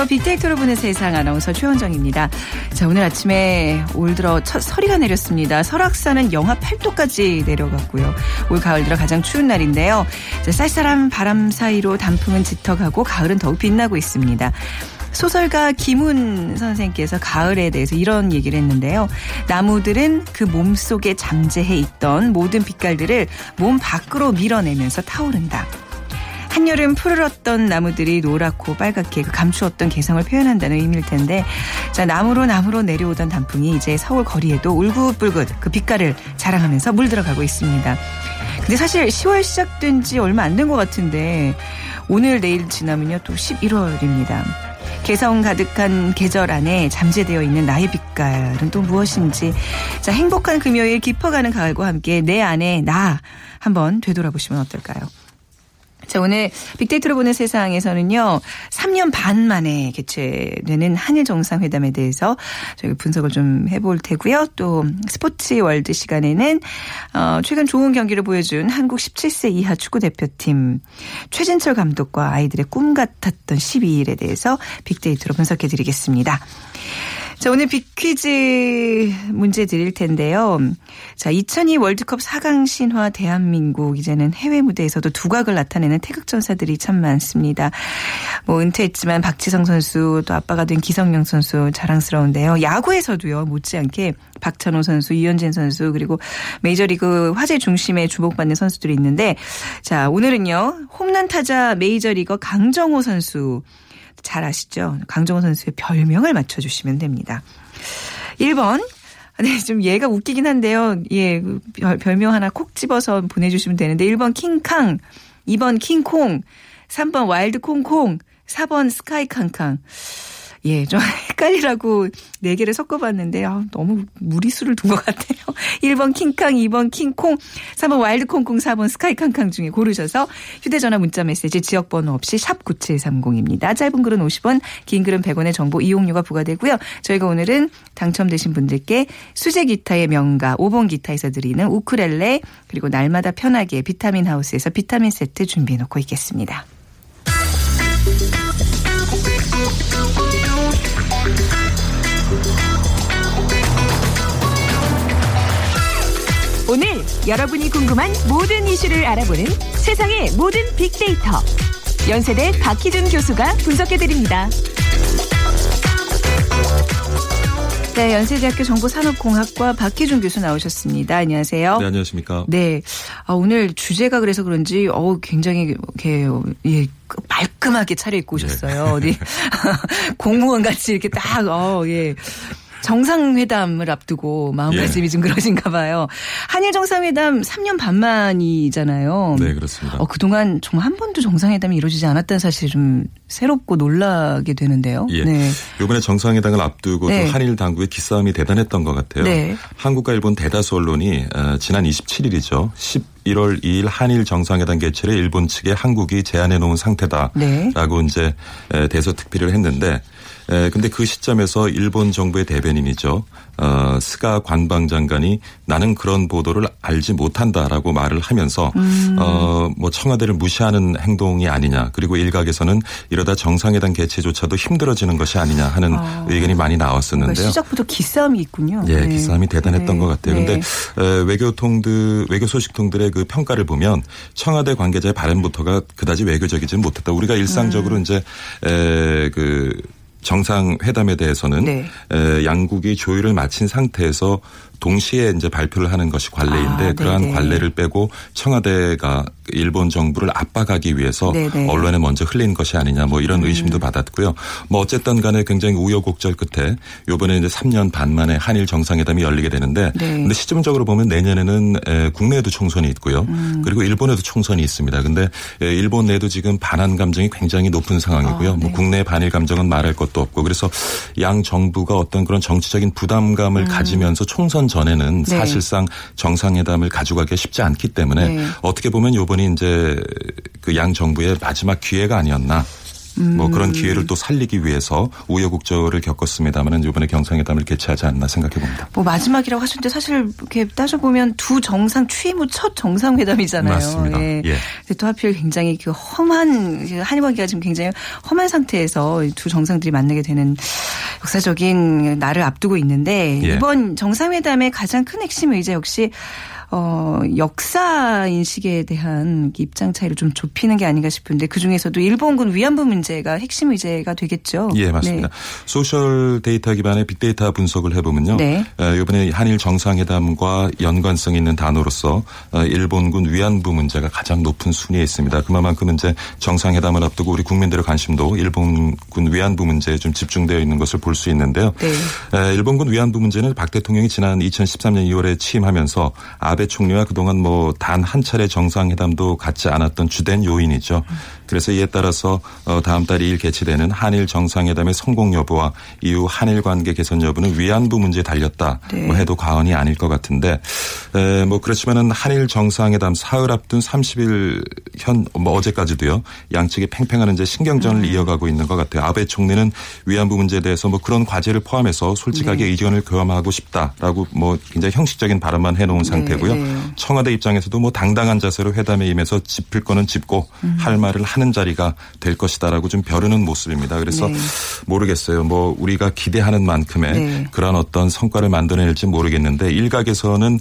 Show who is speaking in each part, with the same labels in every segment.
Speaker 1: 안녕하세요. 빅데이터로 보는 세상 아나운서 최원정입니다. 자, 오늘 아침에 올 들어 첫 서리가 내렸습니다. 설악산은 영하 8도까지 내려갔고요. 올 가을 들어 가장 추운 날인데요. 자, 쌀쌀한 바람 사이로 단풍은 짙어가고 가을은 더욱 빛나고 있습니다. 소설가 김훈 선생께서 가을에 대해서 이런 얘기를 했는데요. 나무들은 그 몸속에 잠재해 있던 모든 빛깔들을 몸 밖으로 밀어내면서 타오른다. 한여름 푸르렀던 나무들이 노랗고 빨갛게 그 감추었던 개성을 표현한다는 의미일 텐데 자 나무로 나무로 내려오던 단풍이 이제 서울 거리에도 울긋불긋 그 빛깔을 자랑하면서 물들어가고 있습니다. 근데 사실 10월 시작된 지 얼마 안 된 것 같은데 오늘 내일 지나면요 또 11월입니다. 개성 가득한 계절 안에 잠재되어 있는 나의 빛깔은 또 무엇인지 자 행복한 금요일 깊어가는 가을과 함께 내 안에 나 한번 되돌아보시면 어떨까요? 자, 오늘 빅데이터로 보는 세상에서는요, 3년 반 만에 개최되는 한일 정상회담에 대해서 저희 분석을 좀 해볼 테고요. 또 스포츠 월드 시간에는 어, 최근 좋은 경기를 보여준 한국 17세 이하 축구 대표팀 최진철 감독과 아이들의 꿈 같았던 12일에 대해서 빅데이터로 분석해 드리겠습니다. 자, 오늘 빅퀴즈 문제 드릴 텐데요. 자, 2002 월드컵 4강 신화 대한민국 이제는 해외 무대에서도 두각을 나타내는 태극전사들이 참 많습니다. 뭐 은퇴했지만 박지성 선수 또 아빠가 된 기성용 선수 자랑스러운데요. 야구에서도요. 못지않게 박찬호 선수, 이현진 선수 그리고 메이저리그 화제 중심에 주목받는 선수들이 있는데 자, 오늘은요. 홈런 타자 메이저리거 강정호 선수 잘 아시죠? 강정호 선수의 별명을 맞춰주시면 됩니다. 1번. 네, 좀 얘가 웃기긴 한데요. 예, 별, 별명 하나 콕 집어서 보내주시면 되는데 1번 킹캉, 2번 킹콩, 3번 와일드 콩콩, 4번 스카이 캉캉. 예, 좀 헷갈리라고 네 개를 섞어봤는데 아, 너무 무리수를 둔 것 같아요. 1번 킹캉, 2번 킹콩, 3번 와일드 콩콩, 4번 스카이 캉캉 중에 고르셔서 휴대전화 문자 메시지 지역번호 없이 샵 9730입니다. 짧은 글은 50원, 긴 글은 100원의 정보 이용료가 부과되고요. 저희가 오늘은 당첨되신 분들께 수제 기타의 명가 5번 기타에서 드리는 우크렐레 그리고 날마다 편하게 비타민 하우스에서 비타민 세트 준비해 놓고 있겠습니다. 오늘 여러분이 궁금한 모든 이슈를 알아보는 세상의 모든 빅데이터. 연세대 박희준 교수가 분석해드립니다. 네, 연세대학교 정보산업공학과 박희준 교수 나오셨습니다. 안녕하세요.
Speaker 2: 네, 안녕하십니까.
Speaker 1: 네. 아, 오늘 주제가 그래서 그런지, 어 굉장히, 이렇게, 예, 말끔하게 차려입고 오셨어요. 네. 공무원 같이 이렇게 딱, 어, 예. 정상회담을 앞두고 마음가짐이 예. 좀 그러신가 봐요. 한일 정상회담 3년 반 만이잖아요.
Speaker 2: 네, 그렇습니다.
Speaker 1: 어, 그동안 정말 한 번도 정상회담이 이루어지지 않았다는 사실이 좀 새롭고 놀라게 되는데요.
Speaker 2: 예. 네. 이번에 정상회담을 앞두고 네. 한일 당국의 기싸움이 대단했던 것 같아요. 네. 한국과 일본 대다수 언론이 어, 지난 27일이죠. 11월 2일 한일 정상회담 개최를 일본 측에 한국이 제안해 놓은 상태다라고 네. 이제 대서 특필을 했는데 에, 근데 그 시점에서 일본 정부의 대변인이죠. 어, 스가 관방장관이 나는 그런 보도를 알지 못한다라고 말을 하면서 음. 어, 뭐 청와대를 무시하는 행동이 아니냐. 그리고 일각에서는 이러다 정상회담 개최조차도 힘들어지는 것이 아니냐 하는 아. 의견이 많이 나왔었는데요. 그러니까
Speaker 1: 시작부터 기싸움이 있군요.
Speaker 2: 예, 네. 기싸움이 대단했던 네. 것 같아요. 그런데 네. 외교통들 외교 소식통들의 그 평가를 보면 청와대 관계자의 발언부터가 그다지 외교적이지 못했다. 우리가 일상적으로 음. 이제 에 그 정상회담에 대해서는 네. 양국이 조율을 마친 상태에서 동시에 이제 발표를 하는 것이 관례인데 아, 그러한 관례를 빼고 청와대가 일본 정부를 압박하기 위해서 네네. 언론에 먼저 흘린 것이 아니냐 뭐 이런 음. 의심도 음. 받았고요. 뭐 어쨌든 간에 굉장히 우여곡절 끝에 요번에 이제 3년 반 만에 한일 정상회담이 열리게 되는데 네. 근데 시점적으로 보면 내년에는 국내에도 총선이 있고요. 음. 그리고 일본에도 총선이 있습니다. 근데 일본 내도 지금 반한 감정이 굉장히 높은 상황이고요. 아, 뭐 네. 뭐 국내 반일 감정은 말할 것도 없고 그래서 양 정부가 어떤 그런 정치적인 부담감을 음. 가지면서 총선 전에는 네. 사실상 정상회담을 가져가기 쉽지 않기 때문에 네. 어떻게 보면 요번이 이제 그 양 정부의 마지막 기회가 아니었나 음. 뭐 그런 기회를 또 살리기 위해서 우여곡절을 겪었습니다만은 이번에 경상회담을 개최하지 않나 생각해 봅니다.
Speaker 1: 뭐 마지막이라고 하셨는데 사실 이렇게 따져 보면 두 정상 취임 후 첫 정상회담이잖아요.
Speaker 2: 맞습니다.
Speaker 1: 예.
Speaker 2: 예.
Speaker 1: 또 하필 굉장히 그 험한 그 한일 관계가 지금 굉장히 험한 상태에서 두 정상들이 만나게 되는 역사적인 날을 앞두고 있는데 예. 이번 정상회담의 가장 큰 핵심 의제 역시 어, 역사 인식에 대한 입장 차이를 좀 좁히는 게 아닌가 싶은데 그 중에서도 일본군 위안부 문제가 핵심 의제가 되겠죠.
Speaker 2: 예, 맞습니다. 네. 소셜 데이터 기반의 빅데이터 분석을 해보면요. 네. 이번에 한일 정상회담과 연관성 있는 단어로서 어, 일본군 위안부 문제가 가장 높은 순위에 있습니다. 그만큼 이제 정상회담을 앞두고 우리 국민들의 관심도 일본군 위안부 문제에 좀 집중되어 있는 것을 볼 수 있는데요. 네. 일본군 위안부 문제는 박 대통령이 지난 2013년 2월에 취임하면서 아베 아베 총리와 그동안 뭐 단 한 차례 정상회담도 갖지 않았던 주된 요인이죠. 그래서 이에 따라서 어, 다음 달 2일 개최되는 한일 정상회담의 성공 여부와 이후 한일 관계 개선 여부는 위안부 문제에 달렸다 네. 뭐 해도 과언이 아닐 것 같은데 에, 뭐 그렇지만은 한일 정상회담 사흘 앞둔 30일 현 뭐 어제까지도요 양측이 팽팽한 이제 신경전을 음. 이어가고 있는 것 같아요. 아베 총리는 위안부 문제에 대해서 뭐 그런 과제를 포함해서 솔직하게 네. 의견을 교감하고 싶다라고 뭐 굉장히 형식적인 발언만 해놓은 네. 상태고요. 네. 청와대 입장에서도 뭐 당당한 자세로 회담에 임해서 짚을 거는 짚고 음. 할 말을 한 하는 자리가 될 것이다라고 좀 벼르는 모습입니다. 그래서 네. 모르겠어요. 뭐 우리가 기대하는 만큼의 네. 그런 어떤 성과를 만들어낼지 모르겠는데 일각에서는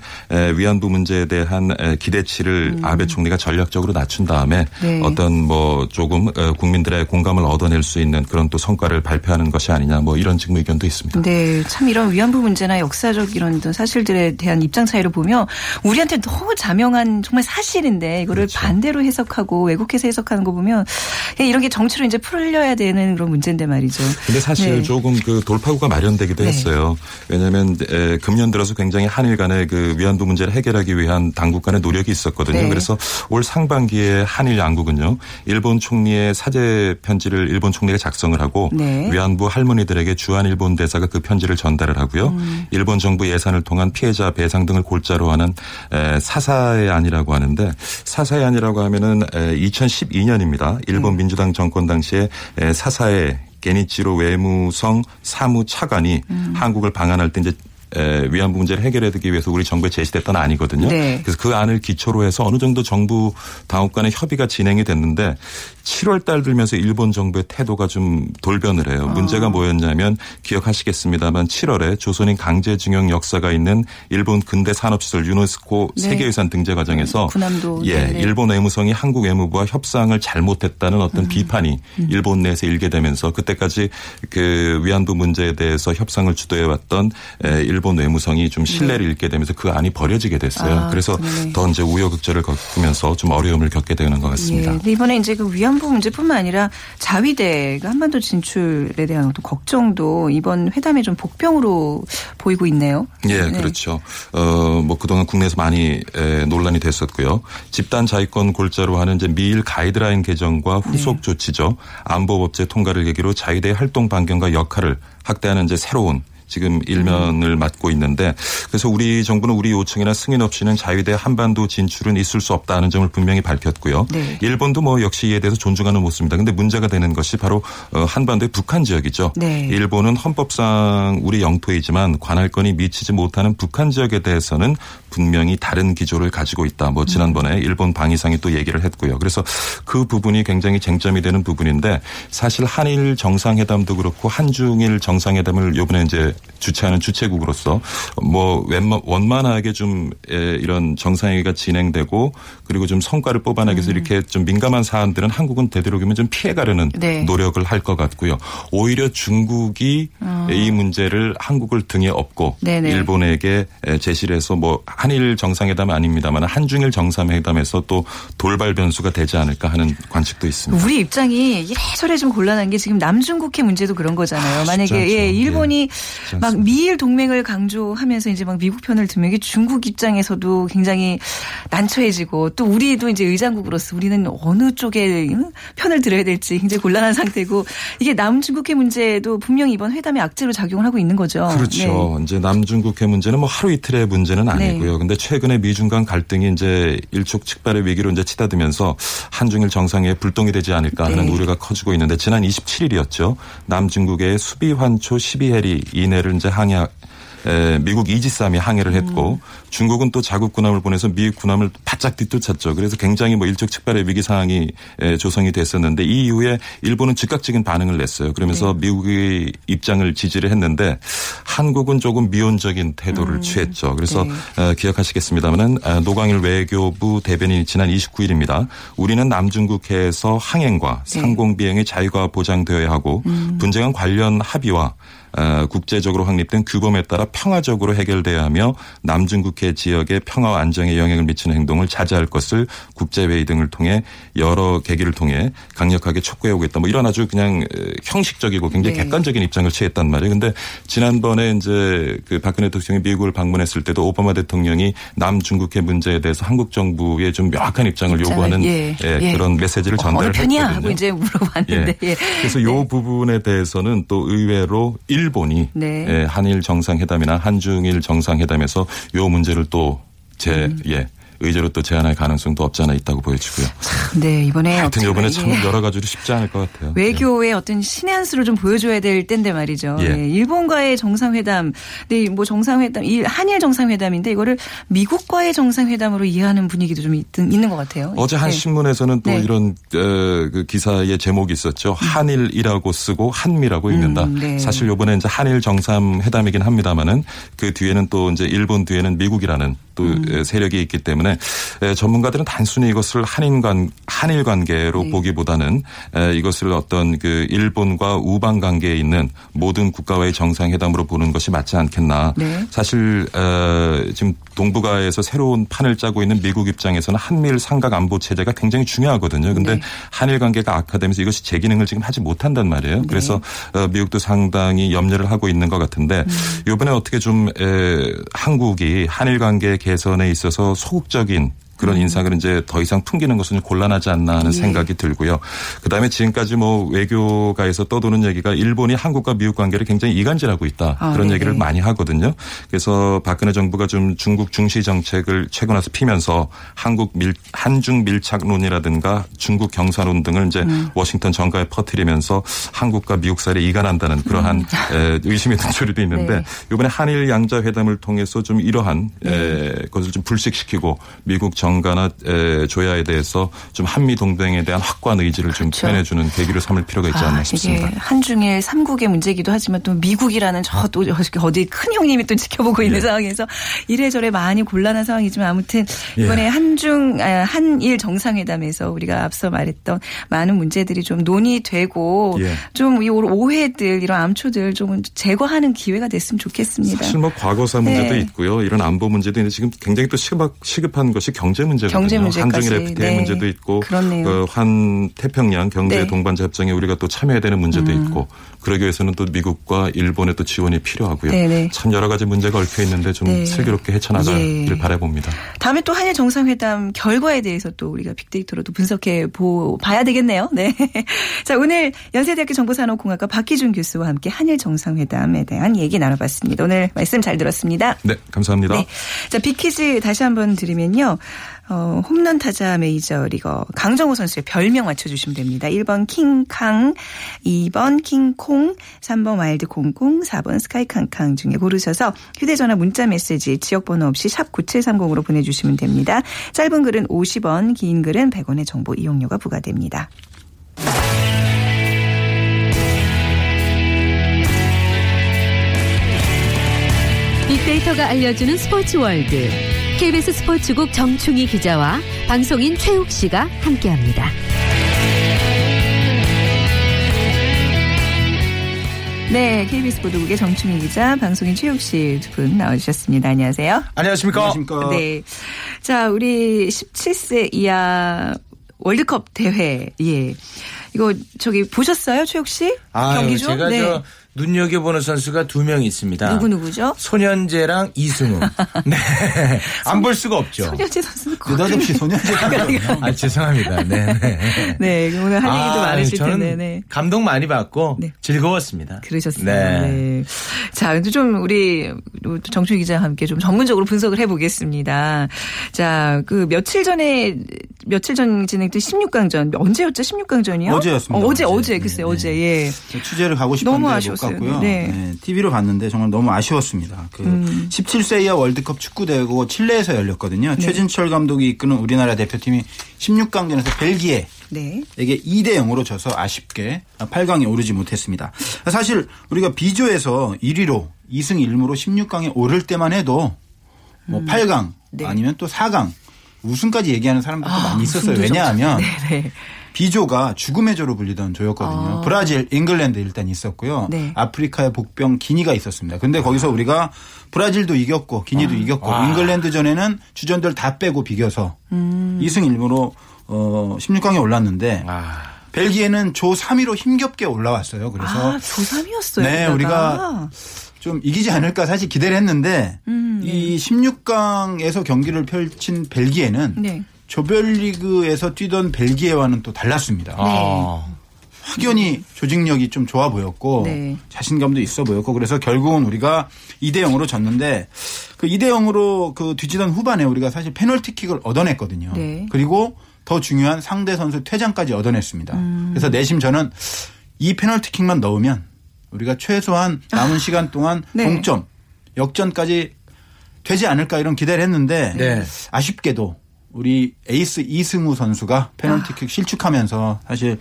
Speaker 2: 위안부 문제에 대한 기대치를 음. 아베 총리가 전략적으로 낮춘 다음에 네. 어떤 뭐 조금 국민들의 공감을 얻어낼 수 있는 그런 또 성과를 발표하는 것이 아니냐 뭐 이런 직무 의견도 있습니다.
Speaker 1: 네, 참 이런 위안부 문제나 역사적 이런 사실들에 대한 입장 차이를 보면 우리한테 너무 자명한 정말 사실인데 이거를 그렇죠. 반대로 해석하고 왜곡해서 해석하는 거 보면 보면 이런 게 정치로 이제 풀려야 되는 그런 문제인데 말이죠.
Speaker 2: 근데 사실 네. 조금 그 돌파구가 마련되기도 네. 했어요. 왜냐하면 금년 들어서 굉장히 한일 간의 그 위안부 문제를 해결하기 위한 당국 간의 노력이 있었거든요. 네. 그래서 올 상반기에 한일 양국은요. 일본 총리의 사죄 편지를 일본 총리가 작성을 하고 네. 위안부 할머니들에게 주한 일본 대사가 그 편지를 전달을 하고요. 음. 일본 정부 예산을 통한 피해자 배상 등을 골자로 하는 사사의 안이라고 하는데 사사의 안이라고 하면은 2012년입니다. 있습니다. 일본 음. 민주당 정권 당시에 사사의 게니치로 외무성 사무차관이 음. 한국을 방한할 때 이제 위안부 문제를 해결해드기 위해서 우리 정부에 제시됐던 안이거든요. 네. 그래서 그 안을 기초로 해서 어느 정도 정부 당국 간의 협의가 진행이 됐는데 7월 달 들면서 일본 정부의 태도가 좀 돌변을 해요. 아. 문제가 뭐였냐면 기억하시겠습니다만 7월에 조선인 강제징용 역사가 있는 일본 근대 산업시설 유네스코 네. 세계유산 등재 과정에서
Speaker 1: 군함도
Speaker 2: 예, 네 일본 외무성이 한국 외무부와 협상을 잘못했다는 어떤 음. 비판이 음. 일본 내에서 일게 되면서 그때까지 그 위안부 문제에 대해서 협상을 주도해 왔던 일본 외무성이 좀 신뢰를 네. 잃게 되면서 그 안이 버려지게 됐어요. 아, 그래서 그러네. 더 이제 우여곡절을 겪으면서 좀 어려움을 겪게 되는 것 같습니다.
Speaker 1: 예. 이번에 이제 그 위안 위안부 문제뿐만 아니라 자위대 그 한반도 진출에 대한 어떤 걱정도 이번 회담에 좀 복병으로 보이고 있네요.
Speaker 2: 예, 네. 그렇죠. 어, 뭐 그동안 국내에서 많이 에, 논란이 됐었고요. 집단 자위권 골자로 하는 이제 미일 가이드라인 개정과 후속 네. 조치죠. 안보법제 통과를 계기로 자위대 활동 반경과 역할을 확대하는 이제 새로운 지금 일면을 맡고 있는데 그래서 우리 정부는 우리 요청이나 승인 없이는 자위대 한반도 진출은 있을 수 없다는 점을 분명히 밝혔고요. 네. 일본도 뭐 역시 이에 대해서 존중하는 모습입니다. 근데 문제가 되는 것이 바로 어, 한반도의 북한 지역이죠. 네. 일본은 헌법상 우리 영토이지만 관할권이 미치지 못하는 북한 지역에 대해서는 분명히 다른 기조를 가지고 있다. 뭐 지난번에 음. 일본 방위상이 또 얘기를 했고요. 그래서 그 부분이 굉장히 쟁점이 되는 부분인데 사실 한일 정상회담도 그렇고 한중일 정상회담을 요번에 이제 주최하는 주최국으로서 뭐 웬만 원만하게 좀 이런 정상회의가 진행되고 그리고 좀 성과를 뽑아내기 위해서 음. 이렇게 좀 민감한 사안들은 한국은 되도록이면 좀 피해가려는 네. 노력을 할 것 같고요. 오히려 중국이 어. 이 문제를 한국을 등에 업고 네네. 일본에게 제시를 해서 뭐 한일 정상회담 아닙니다만 한중일 정상회담에서 또 돌발 변수가 되지 않을까 하는 관측도 있습니다.
Speaker 1: 우리 입장이 이래저래 좀 곤란한 게 지금 남중국해 문제도 그런 거잖아요. 아, 만약에 예, 일본이 예. 막 미일 동맹을 강조하면서 이제 막 미국 편을 들면 중국 입장에서도 굉장히 난처해지고 또 우리도 이제 의장국으로서 우리는 어느 쪽에 편을 들어야 될지 굉장히 곤란한 상태고 이게 남중국해 문제도 분명히 이번 회담의 악재로 작용을 하고 있는 거죠.
Speaker 2: 그렇죠. 네. 이제 남중국해 문제는 뭐 하루 이틀의 문제는 네. 아니고요. 네. 근데 최근에 미중 간 갈등이 이제 일촉즉발의 위기로 이제 치닫으면서 한중일 정상회에 불똥이 되지 않을까 하는 네. 우려가 커지고 있는데 지난 27일이었죠. 남중국의 수비 환초 12해리 이내 를 이제 항해 미국 이지삼이 항해를 했고 음. 중국은 또 자국 군함을 보내서 미국 군함을 바짝 뒤쫓았죠. 그래서 굉장히 뭐 일촉즉발의 위기 상황이 조성이 됐었는데 이 이후에 일본은 즉각적인 반응을 냈어요. 그러면서 네. 미국의 입장을 지지를 했는데 한국은 조금 미온적인 태도를 음. 취했죠. 그래서 네. 기억하시겠습니다만은 노광일 외교부 대변인이 지난 29일입니다. 우리는 남중국해에서 항행과 네. 상공 비행의 자유가 보장되어야 하고 음. 분쟁은 관련 합의와 어, 국제적으로 확립된 규범에 따라 평화적으로 해결돼야 하며 남중국해 지역의 평화와 안정에 영향을 미치는 행동을 자제할 것을 국제회의 등을 통해 여러 계기를 통해 강력하게 촉구해 오겠다. 뭐 이런 아주 그냥 형식적이고 굉장히 네. 객관적인 입장을 취했단 말이에요. 근데 지난번에 이제 그 박근혜 대통령이 미국을 방문했을 때도 오바마 대통령이 남중국해 문제에 대해서 한국 정부의 좀 명확한 입장을 요구하는 예. 예, 예. 그런 메시지를 뭐 전달을 했거든요. 하고
Speaker 1: 이제 물어봤는데.
Speaker 2: 예. 그래서 이 네. 부분에 대해서는 또 의외로 일본이 네. 예, 한일 정상회담이나 한중일 정상회담에서 요 문제를 또 제 음. 예. 의제로 또 제안할 가능성도 없지 않아 있다고 보여지고요.
Speaker 1: 네, 이번에
Speaker 2: 하여튼 이번에 참 여러 가지로 쉽지 않을 것 같아요.
Speaker 1: 외교의 예. 어떤 신의 한 수를 좀 보여줘야 될 때인데 말이죠. 예. 네, 일본과의 정상회담, 네, 뭐 정상회담, 한일 정상회담인데 이거를 미국과의 정상회담으로 이해하는 분위기도 좀 있, 는 것 같아요.
Speaker 2: 어제 한 네. 신문에서는 또 네. 이런 어, 그 기사의 제목이 있었죠. 한일이라고 쓰고 한미라고 읽는다. 음, 네. 사실 이번에 이제 한일 정상회담이긴 합니다만은 그 뒤에는 또 이제 일본 뒤에는 미국이라는 또 음. 세력이 있기 때문에 전문가들은 단순히 이것을 한인 관 한일 관계로 네. 보기보다는 이것을 어떤 그 일본과 우방 관계에 있는 모든 국가와의 정상회담으로 보는 것이 맞지 않겠나. 네. 사실 지금 동북아에서 새로운 판을 짜고 있는 미국 입장에서는 한미일 삼각 안보 체제가 굉장히 중요하거든요. 근데 네. 한일 관계가 악화되면서 이것이 제 기능을 지금 하지 못한단 말이에요. 네. 그래서 어, 미국도 상당히 염려를 하고 있는 것 같은데 음. 이번에 어떻게 좀 한국이 한일 관계 개선에 있어서 소극적인 그런 음. 인상을 이제 더 이상 풍기는 것은 곤란하지 않나 하는 예. 생각이 들고요. 그다음에 지금까지 뭐 외교가에서 떠도는 얘기가 일본이 한국과 미국 관계를 굉장히 이간질하고 있다. 아, 그런 네네. 얘기를 많이 하거든요. 그래서 박근혜 정부가 좀 중국 중시 정책을 최근 와서 피면서 한국 밀 한중 밀착론이라든가 중국 경사론 등을 이제 음. 워싱턴 정가에 퍼뜨리면서 한국과 미국 사이에 이간한다는 그러한 음. 의심의 등소리도 있는데 네. 이번에 한일 양자 회담을 통해서 좀 이러한 네. 것을 좀 불식시키고 미국 정 정가나 조야에 대해서 좀 한미 동맹에 대한 확고한 의지를 좀 그렇죠. 표현해주는 계기를 삼을 필요가 있지 않나 아, 싶습니다.
Speaker 1: 한중일 삼국의 문제기도 하지만 또 미국이라는 저 또 어디 큰 형님이 또 지켜보고 있는 예. 상황에서 이래저래 많이 곤란한 상황이지만 아무튼 이번에 예. 한중 아, 한일 정상회담에서 우리가 앞서 말했던 많은 문제들이 좀 논의되고 예. 좀이 오해들 이런 암초들 좀 제거하는 기회가 됐으면 좋겠습니다.
Speaker 2: 사실 뭐 과거사 문제도 네. 있고요. 이런 안보 문제도 있는데 지금 굉장히 또 시급, 시급한 것이 경제 경제 문제거든요. 경제 문제까지. 한중일 FTA 네. 문제도 있고 그한 태평양 경제 네. 동반자 협정에 우리가 또 참여해야 되는 문제도 음. 있고 그러기 위해서는 또 미국과 일본의 또 지원이 필요하고요. 네네. 네. 참 여러 가지 문제가 얽혀 있는데 좀 네. 슬기롭게 헤쳐나가길 예. 바라봅니다.
Speaker 1: 다음에 또 한일 정상회담 결과에 대해서 또 우리가 빅데이터로도 분석해 보 봐야 되겠네요. 네. 자 오늘 연세대학교 정보산업공학과 박기준 교수와 함께 한일 정상회담에 대한 얘기 나눠봤습니다. 오늘 말씀 잘 들었습니다.
Speaker 2: 네, 감사합니다. 네.
Speaker 1: 자 빅퀴즈 다시 한번 드리면요. 어, 홈런 타자 메이저 리거 강정호 선수의 별명 맞춰주시면 됩니다. 1번 킹캉, 2번 킹콩, 3번 와일드 콩콩, 4번 스카이캉캉 중에 고르셔서 휴대전화 문자 메시지 지역번호 없이 샵 9730으로 보내주시면 됩니다. 짧은 글은 50원, 긴 글은 100원의 정보 이용료가 부과됩니다.
Speaker 3: 빅데이터가 알려주는 스포츠 월드. KBS 스포츠국 정충희 기자와 방송인 최욱 씨가 함께합니다.
Speaker 1: 네, KBS 보도국의 정충희 기자, 방송인 최욱 씨 두 분 나와주셨습니다. 안녕하세요.
Speaker 4: 안녕하십니까. 안녕하십니까.
Speaker 1: 네. 자, 우리 17세 이하 월드컵 대회, 예. 이거 저기 보셨어요, 최욱 씨?
Speaker 4: 아, 경기 중? 제가 네. 저 눈여겨보는 선수가 두 명 있습니다.
Speaker 1: 누구 누구죠?
Speaker 4: 손현재랑 이승우. 네. 안 볼 수가 없죠.
Speaker 1: 손현재 선수는
Speaker 5: 느닷없이 소년제
Speaker 4: 아, 죄송합니다. 네. 네.
Speaker 1: 네, 오늘 할 얘기도
Speaker 4: 아,
Speaker 1: 많으실
Speaker 4: 저는
Speaker 1: 텐데, 네.
Speaker 4: 감동 많이 받고
Speaker 1: 네.
Speaker 4: 즐거웠습니다.
Speaker 1: 그러셨어요.
Speaker 4: 네.
Speaker 1: 네. 자, 근데 좀 우리 정춘 기자와 함께 좀 전문적으로 분석을 해보겠습니다. 자, 그 며칠 전에 며칠 전 진행된 16강전 언제였죠? 16강전이요?
Speaker 5: 어제였습니다.
Speaker 1: 어, 제
Speaker 5: 어제.
Speaker 1: 어제 글쎄
Speaker 5: 네,
Speaker 1: 어제
Speaker 5: 네.
Speaker 1: 예.
Speaker 5: 취재를 가고 싶었는데
Speaker 1: 너무
Speaker 5: 못
Speaker 1: 아쉬웠어요.
Speaker 5: 갔고요.
Speaker 1: 네.
Speaker 5: 네, TV로 봤는데 정말 너무 아쉬웠습니다. 그
Speaker 1: 음.
Speaker 5: 17세 이하 월드컵 축구 대회고 칠레에서 열렸거든요.
Speaker 1: 네.
Speaker 5: 최진철 감독이 이끄는 우리나라 대표팀이 16강전에서 벨기에
Speaker 1: 네.
Speaker 5: 에게 2대 0으로 져서 아쉽게 8강에 오르지 못했습니다. 사실 우리가 B조에서 1위로 2승 1무로 16강에 오를 때만 해도 뭐 8강
Speaker 1: 네.
Speaker 5: 아니면 또 4강 우승까지 얘기하는 사람들도 많이 있었어요. 왜냐하면
Speaker 1: 네, 네.
Speaker 5: B조가 죽음의 조로 불리던 조였거든요.
Speaker 1: 아.
Speaker 5: 브라질, 잉글랜드 일단 있었고요.
Speaker 1: 네.
Speaker 5: 아프리카의 복병 기니가 있었습니다. 근데 거기서 우리가 브라질도 이겼고 기니도 이겼고
Speaker 4: 아.
Speaker 5: 잉글랜드 전에는 주전들 다 빼고 비겨서
Speaker 1: 음.
Speaker 5: 2승 1무로 어 16강에 올랐는데
Speaker 4: 아.
Speaker 5: 벨기에는 조 3위로 힘겹게 올라왔어요. 그래서
Speaker 1: 아, 조3이었어요.
Speaker 5: 네, 우리가 좀 이기지 않을까 사실 기대를 했는데
Speaker 1: 음,
Speaker 5: 이 16강에서 경기를 펼친 벨기에는
Speaker 1: 네.
Speaker 5: 조별리그에서 뛰던 벨기에와는 또 달랐습니다.
Speaker 4: 아.
Speaker 5: 확연히 조직력이 좀 좋아 보였고
Speaker 1: 네.
Speaker 5: 자신감도 있어 보였고 그래서 결국은 우리가 2대 0으로 졌는데 그 2대 0으로 그 뒤지던 후반에 우리가 사실 페널티킥을 얻어냈거든요.
Speaker 1: 네.
Speaker 5: 그리고 더 중요한 상대 선수 퇴장까지 얻어냈습니다.
Speaker 1: 음.
Speaker 5: 그래서 내심 저는 이 페널티킥만 넣으면 우리가 최소한 남은 시간 동안
Speaker 1: 네.
Speaker 5: 동점 역전까지 되지 않을까 이런 기대를 했는데
Speaker 4: 네.
Speaker 5: 아쉽게도 우리 에이스 이승우 선수가 페널티킥 실축하면서 사실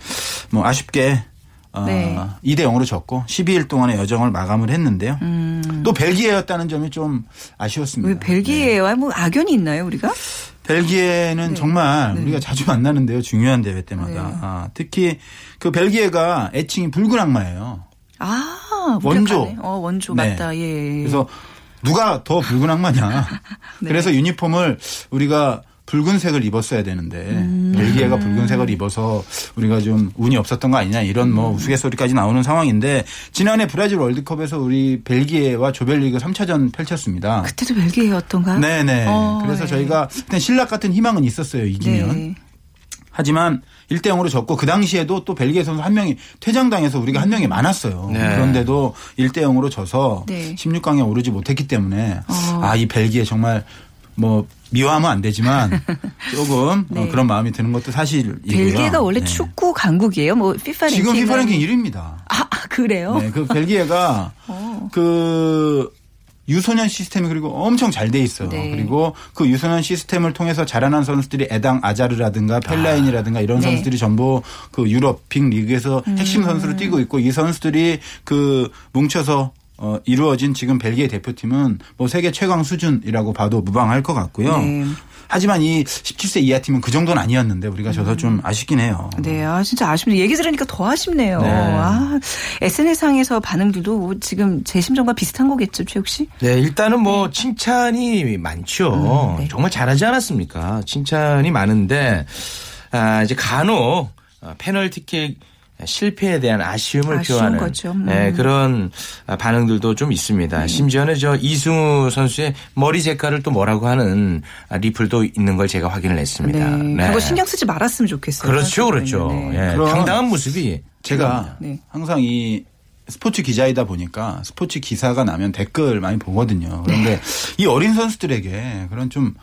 Speaker 5: 뭐 아쉽게 어,
Speaker 1: 네.
Speaker 5: 2대 0으로 졌고 12일 동안의 여정을 마감을 했는데요.
Speaker 1: 음.
Speaker 5: 또 벨기에였다는 점이 좀 아쉬웠습니다.
Speaker 1: 왜 벨기에와 뭐 악연이 있나요, 우리가?
Speaker 5: 벨기에는
Speaker 1: 네.
Speaker 5: 정말
Speaker 1: 네.
Speaker 5: 우리가 자주 만나는데요. 중요한 대회 때마다.
Speaker 1: 네.
Speaker 5: 아, 특히 그 벨기에가 애칭이 붉은 악마예요.
Speaker 1: 아,
Speaker 5: 원조.
Speaker 1: 무력하네. 어, 원조
Speaker 5: 네.
Speaker 1: 맞다. 예.
Speaker 5: 그래서 누가 더 붉은 악마냐.
Speaker 1: 네.
Speaker 5: 그래서 유니폼을 우리가 붉은색을 입었어야 되는데
Speaker 1: 음.
Speaker 5: 벨기에가 붉은색을 입어서 우리가 좀 운이 없었던 거 아니냐 이런
Speaker 1: 음.
Speaker 5: 뭐 우스갯소리까지 나오는 상황인데 지난해 브라질 월드컵에서 우리 벨기에와 조별리그 3차전 펼쳤습니다.
Speaker 1: 그때도 벨기에였던가?
Speaker 5: 네네.
Speaker 1: 어,
Speaker 5: 그래서
Speaker 1: 네.
Speaker 5: 저희가 그때 신락 같은 희망은 있었어요. 이기면.
Speaker 1: 네.
Speaker 5: 하지만 1대 0으로 졌고 그 당시에도 또 벨기에 선수 한 명이 퇴장당해서 우리가 한 명이 많았어요.
Speaker 4: 네.
Speaker 5: 그런데도 1대 0으로 져서
Speaker 1: 네.
Speaker 5: 16강에 오르지 못했기 때문에
Speaker 1: 어.
Speaker 5: 아이 벨기에 정말 뭐 미워하면 안 되지만 조금
Speaker 1: 네.
Speaker 5: 어, 그런 마음이 드는 것도 사실이고요.
Speaker 1: 벨기에가 원래
Speaker 5: 네.
Speaker 1: 축구 강국이에요. 뭐 피파
Speaker 5: 지금
Speaker 1: 랭킹
Speaker 5: 피파 랭킹 1위입니다.
Speaker 1: 아, 아, 그래요?
Speaker 5: 네, 그 벨기에가
Speaker 1: 어.
Speaker 5: 그 유소년 시스템이 그리고 엄청 잘 돼 있어요.
Speaker 1: 네.
Speaker 5: 그리고 그 유소년 시스템을 통해서 자라난 선수들이 에당 아자르라든가 펠라인이라든가 이런
Speaker 1: 네. 음.
Speaker 5: 선수들이 전부 그 유럽 빅 리그에서 핵심 선수로 뛰고 있고 이 선수들이 그 뭉쳐서 어, 이루어진 지금 벨기에 대표팀은 뭐 세계 최강 수준이라고 봐도 무방할 것 같고요.
Speaker 1: 네.
Speaker 5: 하지만 이 17세 이하 팀은 그 정도는 아니었는데 우리가 져서 좀 아쉽긴 해요.
Speaker 1: 네, 아, 진짜 아쉽네요. 얘기 들으니까 더 아쉽네요.
Speaker 5: 네.
Speaker 1: 아, SNS상에서 반응들도 뭐 지금 제 심정과 비슷한 거겠죠, 최욱 씨?
Speaker 4: 네, 일단은 뭐 칭찬이 많죠.
Speaker 1: 음, 네.
Speaker 4: 정말 잘하지 않았습니까? 칭찬이 많은데 아, 이제 간혹 어, 페널티킥 실패에 대한 아쉬움을
Speaker 1: 아쉬운
Speaker 4: 표하는
Speaker 1: 거죠. 음.
Speaker 4: 네, 그런 아, 반응들도 좀 있습니다. 심지어는 저 이승우 선수의 머리 색깔을 또 뭐라고 하는 아, 리플도 있는 걸 제가 확인을 했습니다.
Speaker 1: 네. 그거 신경 쓰지 말았으면 좋겠어요.
Speaker 4: 그렇죠, 그렇죠.
Speaker 1: 네.
Speaker 4: 예, 당당한 모습이
Speaker 5: 제가
Speaker 1: 네.
Speaker 5: 항상 이 스포츠 기자이다 보니까 스포츠 기사가 나면 댓글 많이 보거든요. 그런데 이 어린 선수들에게 그런 좀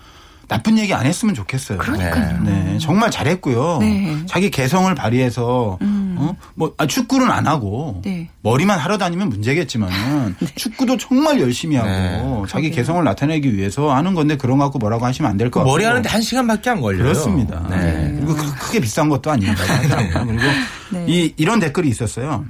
Speaker 5: 나쁜 얘기 안 했으면 좋겠어요.
Speaker 1: 그러니까요.
Speaker 5: 네, 정말 잘했고요.
Speaker 1: 네.
Speaker 5: 자기 개성을 발휘해서 어? 뭐 아, 축구는 안 하고
Speaker 1: 네.
Speaker 5: 머리만 하러 다니면 문제겠지만은 축구도 정말 열심히 하고
Speaker 4: 네.
Speaker 5: 자기 개성을 나타내기 위해서 하는 건데 그런 거 갖고 뭐라고 하시면 안 될 것 같고.
Speaker 4: 머리 하는데 한 시간밖에 안 걸려요.
Speaker 5: 그렇습니다.
Speaker 4: 네.
Speaker 5: 그리고 크- 크게 비싼 것도 아닌다고 하더라고요. 그리고
Speaker 1: 네.
Speaker 5: 이 이런 댓글이 있었어요.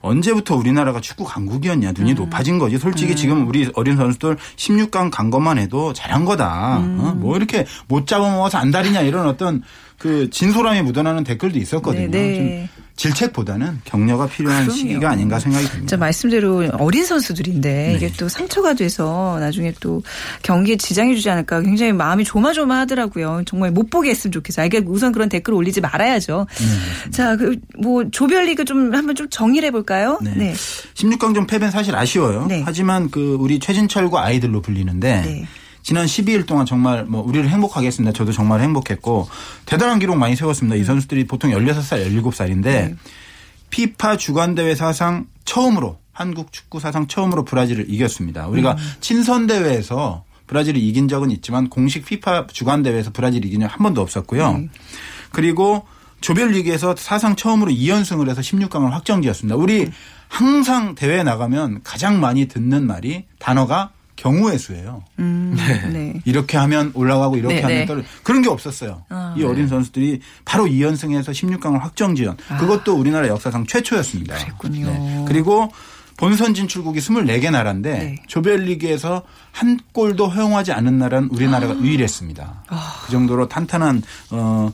Speaker 5: 언제부터 우리나라가 축구 강국이었냐 눈이 높아진 거지. 솔직히 지금 우리 어린 선수들 16강 간 것만 해도 잘한 거다. 어? 뭐 이렇게 못 잡아먹어서 안달이냐 이런 어떤 그 진솔함이 묻어나는 댓글도 있었거든요.
Speaker 1: 네, 네.
Speaker 5: 좀 질책보다는 격려가 필요한
Speaker 1: 그럼요.
Speaker 5: 시기가 아닌가 생각이 듭니다.
Speaker 1: 진짜 말씀대로 어린 선수들인데
Speaker 5: 네.
Speaker 1: 이게 또 상처가 돼서 나중에 또 경기에 지장이 주지 않을까 굉장히 마음이 조마조마하더라고요. 정말 못 보게 했으면 좋겠어요. 아, 이게 우선 그런 댓글 올리지 말아야죠.
Speaker 5: 네,
Speaker 1: 자, 그 뭐 조별리그 좀 한번 좀 정리를 해볼까요?
Speaker 5: 네. 16강전 패배는 사실 아쉬워요.
Speaker 1: 네.
Speaker 5: 하지만 그 우리 최진철과 아이들로 불리는데
Speaker 1: 네.
Speaker 5: 지난 12일 동안 정말 뭐 우리를 행복하게 했습니다. 저도 정말 행복했고 대단한 기록 많이 세웠습니다. 이 선수들이 보통 16살, 17살인데
Speaker 1: 네.
Speaker 5: 피파 주간 대회 사상 처음으로 한국 축구 사상 처음으로 브라질을 이겼습니다. 우리가 친선 대회에서 브라질을 이긴 적은 있지만 공식 피파 주간 대회에서 브라질 이긴 적 한 번도 없었고요. 그리고 조별리그에서 사상 처음으로 2연승을 해서 16강을 확정지었습니다. 우리 항상 대회에 나가면 가장 많이 듣는 말이 단어가 경우의 수예요.
Speaker 1: 음, 네.
Speaker 5: 이렇게 하면 올라가고 이렇게
Speaker 1: 네,
Speaker 5: 하면
Speaker 1: 네.
Speaker 5: 떨어 그런 게 없었어요.
Speaker 1: 아,
Speaker 5: 이 어린 선수들이 바로 2연승해서 16강을 확정지은 그것도 우리나라 역사상 최초였습니다.
Speaker 1: 그랬군요.
Speaker 5: 그리고 본선 진출국이 24개 나라인데
Speaker 1: 네.
Speaker 5: 조별리그에서 한 골도 허용하지 않은 나라는 우리나라가
Speaker 1: 아.
Speaker 5: 유일했습니다. 그 정도로 탄탄한 어,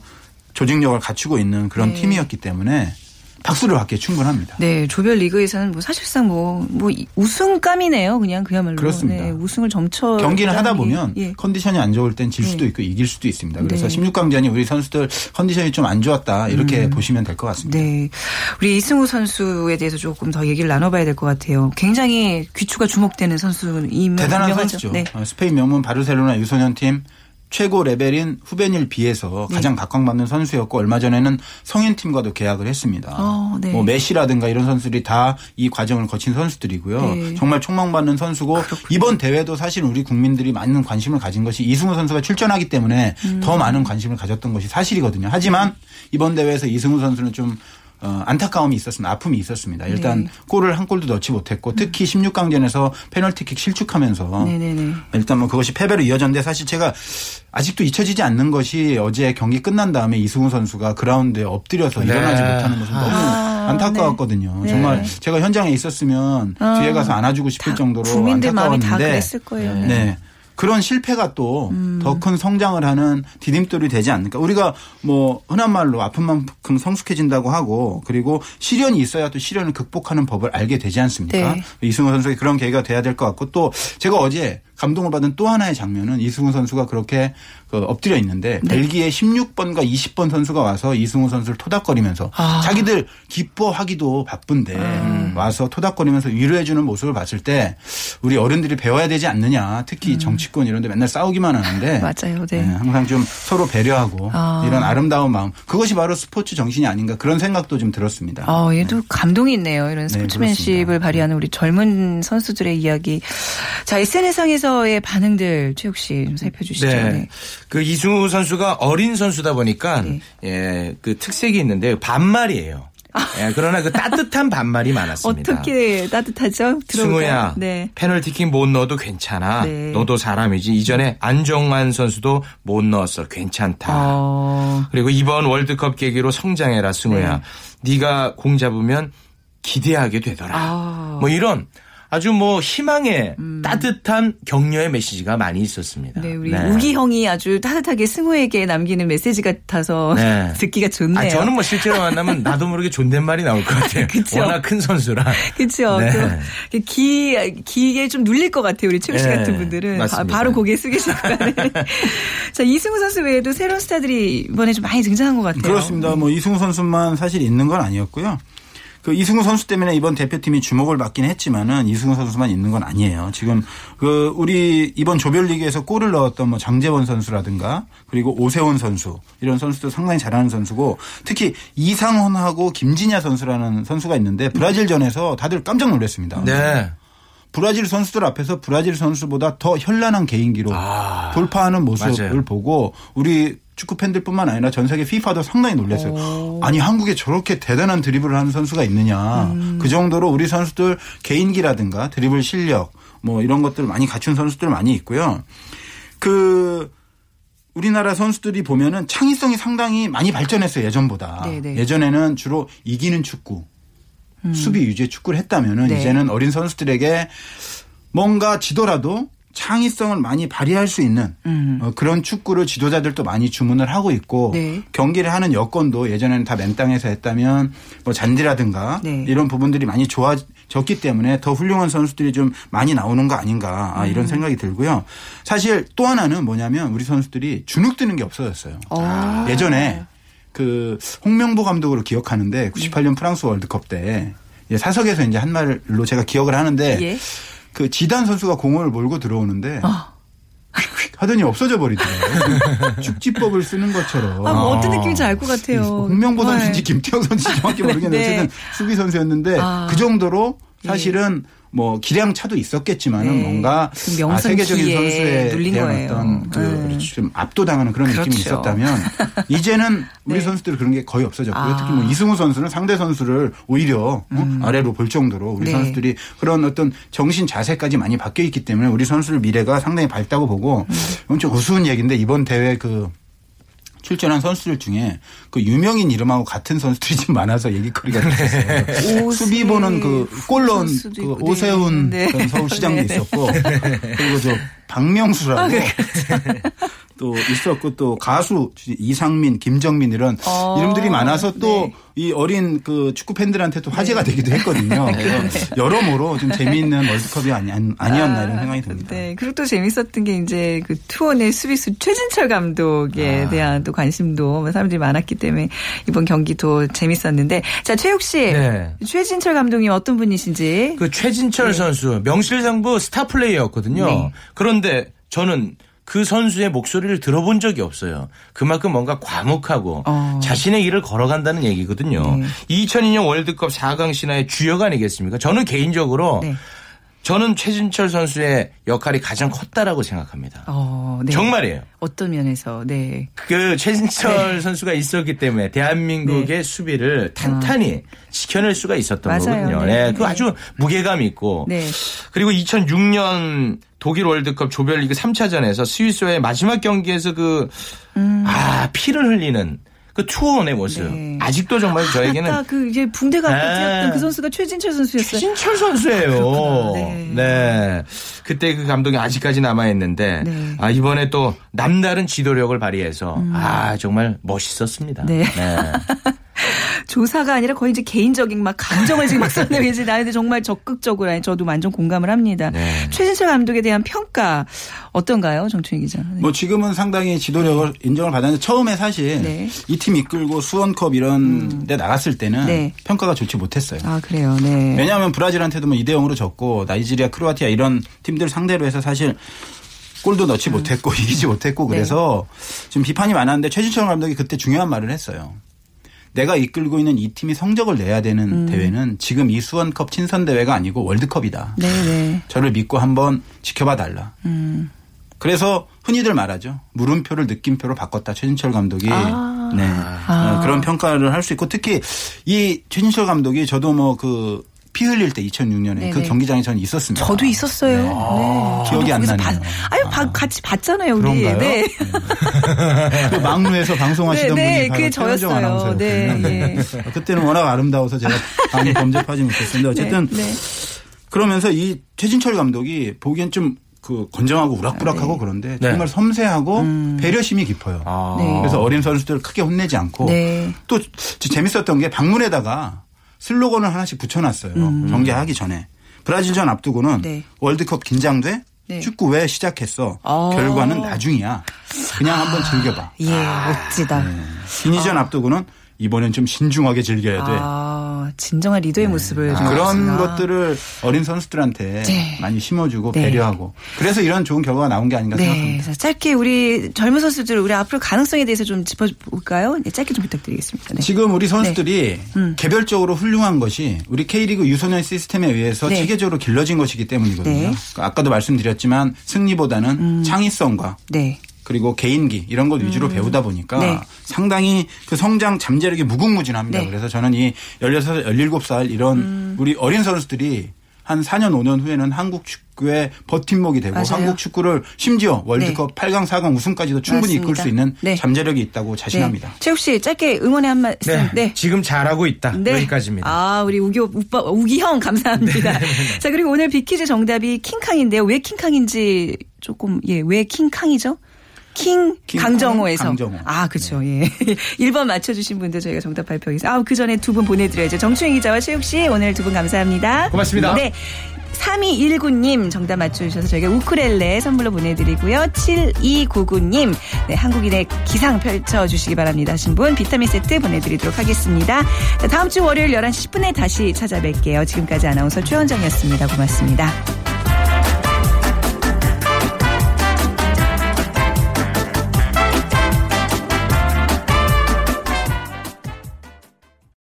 Speaker 5: 조직력을 갖추고 있는 그런
Speaker 1: 네.
Speaker 5: 팀이었기 때문에 박수를 받기에 충분합니다.
Speaker 1: 네, 조별 리그에서는 뭐 사실상 뭐, 뭐 우승감이네요. 그냥 그야말로.
Speaker 5: 그렇습니다.
Speaker 1: 네, 우승을 점쳐.
Speaker 5: 경기를 하다 보면
Speaker 1: 예.
Speaker 5: 컨디션이 안 좋을 땐 질 수도
Speaker 1: 네.
Speaker 5: 있고 이길 수도 있습니다. 그래서
Speaker 1: 네.
Speaker 5: 16강전이 우리 선수들 컨디션이 좀 안 좋았다 이렇게 보시면 될 것 같습니다.
Speaker 1: 네. 우리 이승우 선수에 대해서 조금 더 얘기를 나눠봐야 될 것 같아요. 굉장히 귀추가 주목되는 선수임
Speaker 5: 대단한. 선수죠.
Speaker 1: 네.
Speaker 5: 어, 스페인 명문 바르셀로나 유소년 팀 최고 레벨인 후베닐 B에서
Speaker 1: 네.
Speaker 5: 가장 각광받는 선수였고 얼마 전에는 성인 팀과도 계약을 했습니다.
Speaker 1: 어, 네.
Speaker 5: 뭐 메시라든가 이런 선수들이 다 이 과정을 거친 선수들이고요.
Speaker 1: 네.
Speaker 5: 정말 촉망받는 선수고 이번 대회도 사실 우리 국민들이 많은 관심을 가진 것이 이승우 선수가 출전하기 때문에
Speaker 1: 음.
Speaker 5: 더 많은 관심을 가졌던 것이 사실이거든요. 하지만 이번 대회에서 이승우 선수는 좀 어, 안타까움이 있었습니다. 아픔이 있었습니다. 일단
Speaker 1: 네.
Speaker 5: 골을 한 골도 넣지 못했고 특히 16강전에서 페널티킥 실축하면서
Speaker 1: 네네네.
Speaker 5: 일단 뭐 그것이 패배로 이어졌는데 사실 제가 아직도 잊혀지지 않는 것이 어제 경기 끝난 다음에 이승우 선수가 그라운드에 엎드려서
Speaker 4: 네.
Speaker 5: 일어나지 못하는 모습 너무
Speaker 1: 아,
Speaker 5: 안타까웠거든요.
Speaker 1: 네.
Speaker 5: 정말 제가 현장에 있었으면
Speaker 1: 아,
Speaker 5: 뒤에 가서 안아주고 싶을 정도로
Speaker 1: 국민들 마음이 다
Speaker 5: 안타까웠는데
Speaker 1: 그랬을 거예요. 네.
Speaker 5: 네. 그런 실패가 또 더큰 성장을 하는 디딤돌이 되지 않을까. 우리가 뭐 흔한 말로 아픈 만큼 성숙해진다고 하고 그리고 시련이 있어야 또 시련을 극복하는 법을 알게 되지 않습니까?
Speaker 1: 네.
Speaker 5: 이승우 선수의 그런 계기가 돼야 될 것 같고 또 제가 어제 감동을 받은 또 하나의 장면은 이승우 선수가 그렇게 그 엎드려 있는데
Speaker 1: 네.
Speaker 5: 벨기에 16번과 20번 선수가 와서 이승우 선수를 토닥거리면서
Speaker 1: 아.
Speaker 5: 자기들 기뻐하기도 바쁜데 와서 토닥거리면서 위로해주는 모습을 봤을 때 우리 어른들이 배워야 되지 않느냐. 특히 정치권 이런 데 맨날 싸우기만 하는데
Speaker 1: 맞아요. 네.
Speaker 5: 네, 항상 좀 서로 배려하고
Speaker 1: 아.
Speaker 5: 이런 아름다운 마음 그것이 바로 스포츠 정신이 아닌가 그런 생각도 좀 들었습니다.
Speaker 1: 아, 얘도 감동이 있네요. 이런
Speaker 5: 네,
Speaker 1: 스포츠맨십을. 발휘하는 우리 젊은 선수들의 이야기. 자, SNS상에서 의 반응들 최욱 씨 좀 살펴주시죠.
Speaker 4: 네.
Speaker 1: 네.
Speaker 4: 그 이승우 선수가 어린 선수다 보니까
Speaker 1: 네.
Speaker 4: 예, 그 특색이 있는데 반말이에요. 예, 그러나 그 따뜻한 반말이 많았습니다.
Speaker 1: 어떻게 따뜻하죠?
Speaker 4: 승우야,
Speaker 1: 네.
Speaker 4: 페널티킥 못 넣어도 괜찮아.
Speaker 1: 네.
Speaker 4: 너도 사람이지. 이전에 안정환 선수도 못 넣었어. 괜찮다.
Speaker 1: 어.
Speaker 4: 그리고 이번 월드컵 계기로 성장해라, 승우야. 네. 가공 잡으면 기대하게 되더라.
Speaker 1: 아.
Speaker 4: 뭐 이런 아주 뭐 희망의 따뜻한 격려의 메시지가 많이 있었습니다.
Speaker 1: 음. 네, 우리 우기 형이 아주 따뜻하게 승우에게 남기는 메시지 같아서
Speaker 4: 네.
Speaker 1: 듣기가 좋네요.
Speaker 4: 아, 저는 뭐 실제로 만나면 나도 모르게 존댓말이 나올 것 같아요.
Speaker 1: 그쵸.
Speaker 4: 워낙 큰 선수라.
Speaker 1: 그렇죠.
Speaker 4: 네.
Speaker 1: 기 기에 좀 눌릴 것 같아요. 우리 최욱 씨
Speaker 4: 네,
Speaker 1: 같은 분들은
Speaker 4: 맞습니다.
Speaker 1: 바, 로 고개 숙이실 거예요. 자 이승우 선수 외에도 새로운 스타들이 이번에 좀 많이 등장한 것 같아요.
Speaker 5: 그렇습니다. 뭐 이승우 선수만 사실 있는 건 아니었고요. 그 이승우 선수 때문에 이번 대표팀이 주목을 받긴 했지만은 이승우 선수만 있는 건 아니에요. 지금 그 우리 이번 조별리그에서 골을 넣었던 뭐 장재원 선수라든가 그리고 오세훈 선수 이런 선수도 상당히 잘하는 선수고 특히 이상헌하고 김진야 선수라는 선수가 있는데 브라질전에서 다들 깜짝 놀랐습니다.
Speaker 4: 네.
Speaker 5: 브라질 선수들 앞에서 브라질 선수보다 더 현란한 개인기로
Speaker 4: 아,
Speaker 5: 돌파하는 모습을
Speaker 4: 맞아요.
Speaker 5: 보고 우리 축구 팬들뿐만 아니라 전 세계 피파도 상당히 놀랐어요. 아니 한국에 저렇게 대단한 드리블을 하는 선수가 있느냐. 그 정도로 우리 선수들 개인기라든가 드리블 실력 뭐 이런 것들 많이 갖춘 선수들 많이 있고요. 그 우리나라 선수들이 보면은 창의성이 상당히 많이 발전했어요 예전보다.
Speaker 1: 네네.
Speaker 5: 예전에는 주로 이기는 축구, 수비 위주의 축구를 했다면은
Speaker 1: 네.
Speaker 5: 이제는 어린 선수들에게 뭔가 지더라도 창의성을 많이 발휘할 수 있는 어, 그런 축구를 지도자들도 많이 주문을 하고 있고
Speaker 1: 네.
Speaker 5: 경기를 하는 여건도 예전에는 다 맨땅에서 했다면 뭐 잔디라든가
Speaker 1: 네.
Speaker 5: 이런 부분들이 많이 좋아졌기 때문에 더 훌륭한 선수들이 좀 많이 나오는 거 아닌가 아,
Speaker 1: 음.
Speaker 5: 이런 생각이 들고요. 사실 또 하나는 뭐냐면 우리 선수들이 주눅 드는 게 없어졌어요.
Speaker 1: 어.
Speaker 5: 예전에 그 홍명보 감독으로 기억하는데 98년 프랑스 월드컵 때 예, 사석에서 이제 한 말로 제가 기억을 하는데
Speaker 1: 예.
Speaker 5: 그 지단 선수가 공을 몰고 들어오는데
Speaker 1: 아.
Speaker 5: 하더니 없어져 버리더라고요. 축지법을 쓰는 것처럼.
Speaker 1: 아, 뭐 어떤 느낌인지 알 것 같아요.
Speaker 5: 홍명보 선수인지
Speaker 1: 네.
Speaker 5: 김태형 선수인지 정확히 모르겠는데
Speaker 1: 네.
Speaker 5: 어쨌든 수비 선수였는데
Speaker 1: 아.
Speaker 5: 그 정도로 사실은 뭐 기량 차도 있었겠지만은
Speaker 1: 네.
Speaker 5: 뭔가
Speaker 1: 그
Speaker 5: 아, 세계적인 선수에
Speaker 1: 눌린
Speaker 5: 대한
Speaker 1: 거예요.
Speaker 5: 어떤
Speaker 1: 네.
Speaker 5: 그좀 압도당하는 그런 느낌이
Speaker 1: 그렇죠.
Speaker 5: 있었다면 이제는 우리
Speaker 1: 네.
Speaker 5: 선수들 그런 게 거의 없어졌고요.
Speaker 1: 아.
Speaker 5: 특히 뭐 이승우 선수는 상대 선수를 오히려 어? 아래로 볼 정도로 우리
Speaker 1: 네.
Speaker 5: 선수들이 그런 어떤 정신 자세까지 많이 바뀌어 있기 때문에 우리 선수들 미래가 상당히 밝다고 보고
Speaker 1: 음.
Speaker 5: 좀 우스운 얘기인데 이번 대회 그 출전한 선수들 중에 그 유명인 이름하고 같은 선수들이 좀 많아서 얘기거리가 됐어요.
Speaker 1: 오세-
Speaker 5: 수비 보는 그 그. 오세훈
Speaker 1: 네.
Speaker 5: 전 서울시장도
Speaker 1: 네, 네.
Speaker 5: 있었고 그리고 저 박명수라고
Speaker 1: 아, 네.
Speaker 5: 또 있었고 또 가수 이상민, 김정민 이런
Speaker 1: 어,
Speaker 5: 이름들이 많아서 또
Speaker 1: 네.
Speaker 5: 이 어린 그 축구 팬들한테 또 화제가 되기도 했거든요. 그래서 여러모로 좀 재미있는 월드컵이 아니, 아니었나 이런 생각이 듭니다.
Speaker 1: 네. 그리고 또 재밌었던 게 이제 그 투혼의 수비수 최진철 감독에
Speaker 5: 아.
Speaker 1: 대한 또 관심도 사람들이 많았기 때문에 이번 경기도 재밌었는데 자 최욱 씨
Speaker 4: 네.
Speaker 1: 최진철 감독님 어떤 분이신지
Speaker 4: 그 최진철 선수 명실상부 스타 플레이였거든요.
Speaker 1: 네.
Speaker 4: 그런데 저는 그 선수의 목소리를 들어본 적이 없어요. 그만큼 뭔가 과묵하고
Speaker 1: 어.
Speaker 4: 자신의 일을 걸어간다는 얘기거든요.
Speaker 1: 네.
Speaker 4: 2002년 월드컵 4강 신화의 주역 아니겠습니까? 저는 개인적으로
Speaker 1: 네.
Speaker 4: 저는 최진철 선수의 역할이 가장 컸다라고 생각합니다.
Speaker 1: 어, 네.
Speaker 4: 정말이에요.
Speaker 1: 어떤 면에서 네.
Speaker 4: 그 최진철 선수가 있었기 때문에 대한민국의 수비를 탄탄히 지켜낼 수가 있었던
Speaker 1: 네. 맞아요.
Speaker 4: 거거든요.
Speaker 1: 네.
Speaker 4: 네. 그 아주 무게감 있고.
Speaker 1: 네.
Speaker 4: 그리고 2006년 독일 월드컵 조별리그 3차전에서 스위스와의 마지막 경기에서 그, 아, 피를 흘리는 그 투혼의 모습.
Speaker 1: 음. 네.
Speaker 4: 아직도 정말 저에게는
Speaker 1: 아까 그 이제 붕대가
Speaker 4: 네.
Speaker 1: 뛰었던 그 선수가 최진철 선수였어요.
Speaker 4: 최진철 선수예요.
Speaker 1: 네.
Speaker 4: 네. 그때 그 감독이 아직까지 남아 있는데
Speaker 1: 네. 음.
Speaker 4: 아 이번에 또 남다른 지도력을 발휘해서 아 정말 멋있었습니다.
Speaker 1: 네. 조사가 아니라 거의 이제 개인적인 막 감정을 지금 막 쏟아내지 나는데 정말 적극적으로 아니, 저도 완전 공감을 합니다.
Speaker 4: 네.
Speaker 1: 최진철 감독에 대한 평가 어떤가요, 정춘희 기자? 네.
Speaker 5: 뭐 지금은 상당히 지도력을 인정을 받았는데 처음에 사실
Speaker 1: 네. 음.
Speaker 5: 이팀 이끌고 수원컵 이런 데 나갔을 때는
Speaker 1: 네.
Speaker 5: 평가가 좋지 못했어요.
Speaker 1: 아 그래요, 네.
Speaker 5: 왜냐하면 브라질한테도 뭐 2대 0으로 졌고 나이지리아, 크로아티아 이런 팀들 상대로 해서 사실 골도 넣지 못했고 이기지 못했고
Speaker 1: 음. 네.
Speaker 5: 그래서 좀 비판이 많았는데 최진철 감독이 그때 중요한 말을 했어요. 내가 이끌고 있는 이 팀이 성적을 내야 되는
Speaker 1: 음.
Speaker 5: 대회는 지금 이 수원컵 친선 대회가 아니고 월드컵이다.
Speaker 1: 네, 네.
Speaker 5: 저를 믿고 한번 지켜봐 달라.
Speaker 1: 음.
Speaker 5: 그래서 흔히들 말하죠. 물음표를 느낌표로 바꿨다. 최진철 감독이.
Speaker 1: 아.
Speaker 5: 네.
Speaker 1: 아.
Speaker 5: 어, 그런 평가를 할 수 있고 특히 이 최진철 감독이 저도 뭐 그 피 흘릴 때 2006년에 그
Speaker 1: 네네.
Speaker 5: 경기장에 저는 있었습니다.
Speaker 1: 저도 있었어요. 네.
Speaker 5: 기억이
Speaker 1: 저도
Speaker 5: 안 나네요.
Speaker 1: 봤- 아유, 바- 같이 봤잖아요, 우리.
Speaker 5: 그런가요?
Speaker 1: 네.
Speaker 5: 그 막루에서 방송하시던
Speaker 1: 네, 네,
Speaker 5: 분이 바로
Speaker 1: 그게
Speaker 5: 최현정
Speaker 1: 저였어요.
Speaker 5: 아나운서였거든요.
Speaker 1: 네,
Speaker 5: 그때는 워낙 아름다워서 제가 많이 범접하지 못했습니다. 어쨌든
Speaker 1: 네, 네.
Speaker 5: 그러면서 이 최진철 감독이 보기엔 좀그 건정하고 우락부락하고 그런데
Speaker 4: 네.
Speaker 5: 정말 섬세하고 배려심이 깊어요.
Speaker 4: 아.
Speaker 1: 네.
Speaker 5: 그래서 어린 선수들을 크게 혼내지 않고
Speaker 1: 네.
Speaker 5: 또 재밌었던 게 방문에다가 슬로건을 하나씩 붙여놨어요. 경기하기 전에. 브라질전 앞두고는
Speaker 1: 음. 네.
Speaker 5: 월드컵 긴장돼?
Speaker 1: 네.
Speaker 5: 축구 왜 시작했어?
Speaker 1: 아.
Speaker 5: 결과는 나중이야. 그냥 한번 즐겨봐.
Speaker 1: 예, 멋지다.
Speaker 5: 기니전 앞두고는 이번엔 좀 신중하게 즐겨야 돼.
Speaker 1: 아, 진정한 리더의 모습을 좀
Speaker 5: 네. 그런. 것들을 어린 선수들한테
Speaker 1: 네.
Speaker 5: 많이 심어주고
Speaker 1: 네.
Speaker 5: 배려하고 그래서 이런 좋은 결과가 나온 게 아닌가
Speaker 1: 네.
Speaker 5: 생각합니다.
Speaker 1: 자, 짧게 우리 젊은 선수들 우리 앞으로 가능성에 대해서 좀 짚어볼까요? 네, 짧게 좀 부탁드리겠습니다. 네.
Speaker 5: 지금 우리 선수들이
Speaker 1: 음.
Speaker 5: 개별적으로 훌륭한 것이 우리 K리그 유소년 시스템에 의해서
Speaker 1: 네.
Speaker 5: 체계적으로 길러진 것이기 때문이거든요.
Speaker 1: 네.
Speaker 5: 그러니까 아까도 말씀드렸지만 승리보다는 창의성과
Speaker 1: 네.
Speaker 5: 그리고 개인기 이런 것 위주로 배우다 보니까
Speaker 1: 네.
Speaker 5: 상당히 그 성장 잠재력이 무궁무진합니다.
Speaker 1: 네. 음.
Speaker 5: 그래서 저는 이 16, 17살 이런 우리 어린 선수들이 한 4년 5년 후에는 한국 축구의 버팀목이 되고
Speaker 1: 맞아요.
Speaker 5: 한국 축구를 심지어 월드컵 8강 4강 우승까지도 충분히
Speaker 1: 맞습니다.
Speaker 5: 이끌 수 있는
Speaker 1: 네.
Speaker 5: 잠재력이 있다고 자신합니다.
Speaker 1: 네. 최욱 씨 짧게 응원의 한 말씀.
Speaker 4: 네.
Speaker 1: 네.
Speaker 4: 지금 잘하고 있다.
Speaker 1: 네.
Speaker 4: 여기까지입니다.
Speaker 1: 아, 우리 욱이 오빠, 욱이 형 감사합니다. 자, 그리고 오늘 빅퀴즈 정답이 킹캉인데요. 왜 킹캉인지 조금, 예, 왜 킹캉이죠? 킹
Speaker 5: 킹
Speaker 1: 강정호에서.
Speaker 5: 강정호.
Speaker 1: 아, 그쵸, 예. 1번 맞춰 주신 분들 저희가 정답 발표하겠습니다. 아, 그 전에 두 분 보내 드려야죠. 정충희 기자와 최욱 씨, 오늘 두 분 감사합니다.
Speaker 4: 고맙습니다.
Speaker 1: 네. 3219님 정답 맞춰주셔서 저희가 우크렐레 선물로 보내드리고요. 7299님, 네, 한국인의 기상 펼쳐주시기 바랍니다. 하신 분 비타민 세트 보내드리도록 하겠습니다. 자, 다음 주 월요일 11시 10분에 다시 찾아뵐게요. 지금까지 아나운서 최원정이었습니다. 고맙습니다.